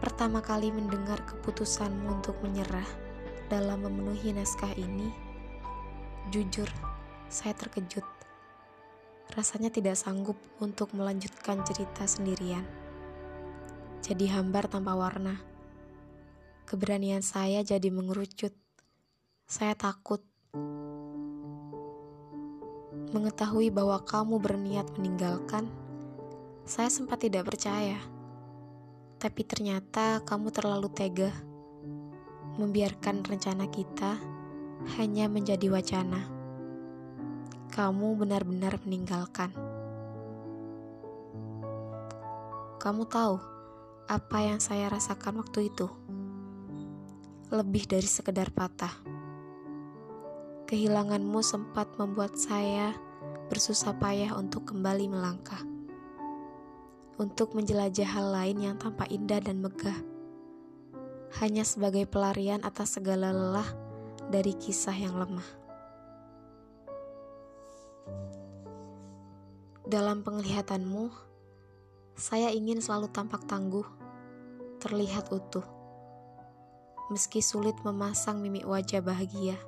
pertama kali mendengar keputusanmu untuk menyerah dalam memenuhi naskah ini, jujur, saya terkejut. Rasanya tidak sanggup untuk melanjutkan cerita sendirian. Jadi hambar tanpa warna. Keberanian saya jadi mengerucut. Saya takut mengetahui bahwa kamu berniat meninggalkan. Saya sempat tidak percaya, tapi ternyata kamu terlalu tega membiarkan rencana kita hanya menjadi wacana. Kamu benar-benar meninggalkan. Kamu tahu apa yang saya rasakan waktu itu? Lebih dari sekedar patah. Kehilanganmu sempat membuat saya bersusah payah untuk kembali melangkah untuk menjelajah hal lain yang tampak indah dan megah, hanya sebagai pelarian atas segala lelah dari kisah yang lemah. Dalam penglihatanmu, saya ingin selalu tampak tangguh, terlihat utuh. Meski sulit memasang mimik wajah bahagia,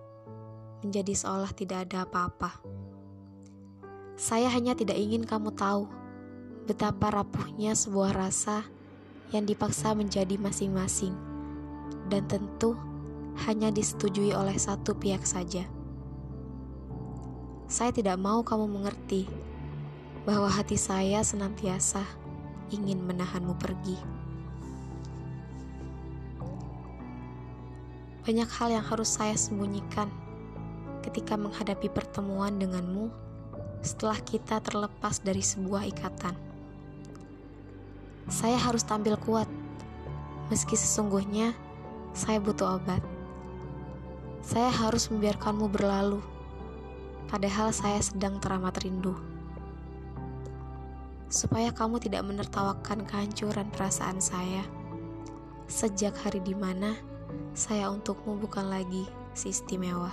menjadi seolah tidak ada apa-apa. Saya hanya tidak ingin kamu tahu betapa rapuhnya sebuah rasa yang dipaksa menjadi masing-masing, dan tentu hanya disetujui oleh satu pihak saja. Saya tidak mau kamu mengerti bahwa hati saya senantiasa ingin menahanmu pergi. Banyak hal yang harus saya sembunyikan ketika menghadapi pertemuan denganmu setelah kita terlepas dari sebuah ikatan. Saya harus tampil kuat, meski sesungguhnya saya butuh obat. Saya harus membiarkanmu berlalu, padahal saya sedang teramat rindu. Supaya kamu tidak menertawakan kehancuran perasaan saya sejak hari di mana saya untukmu bukan lagi si istimewa.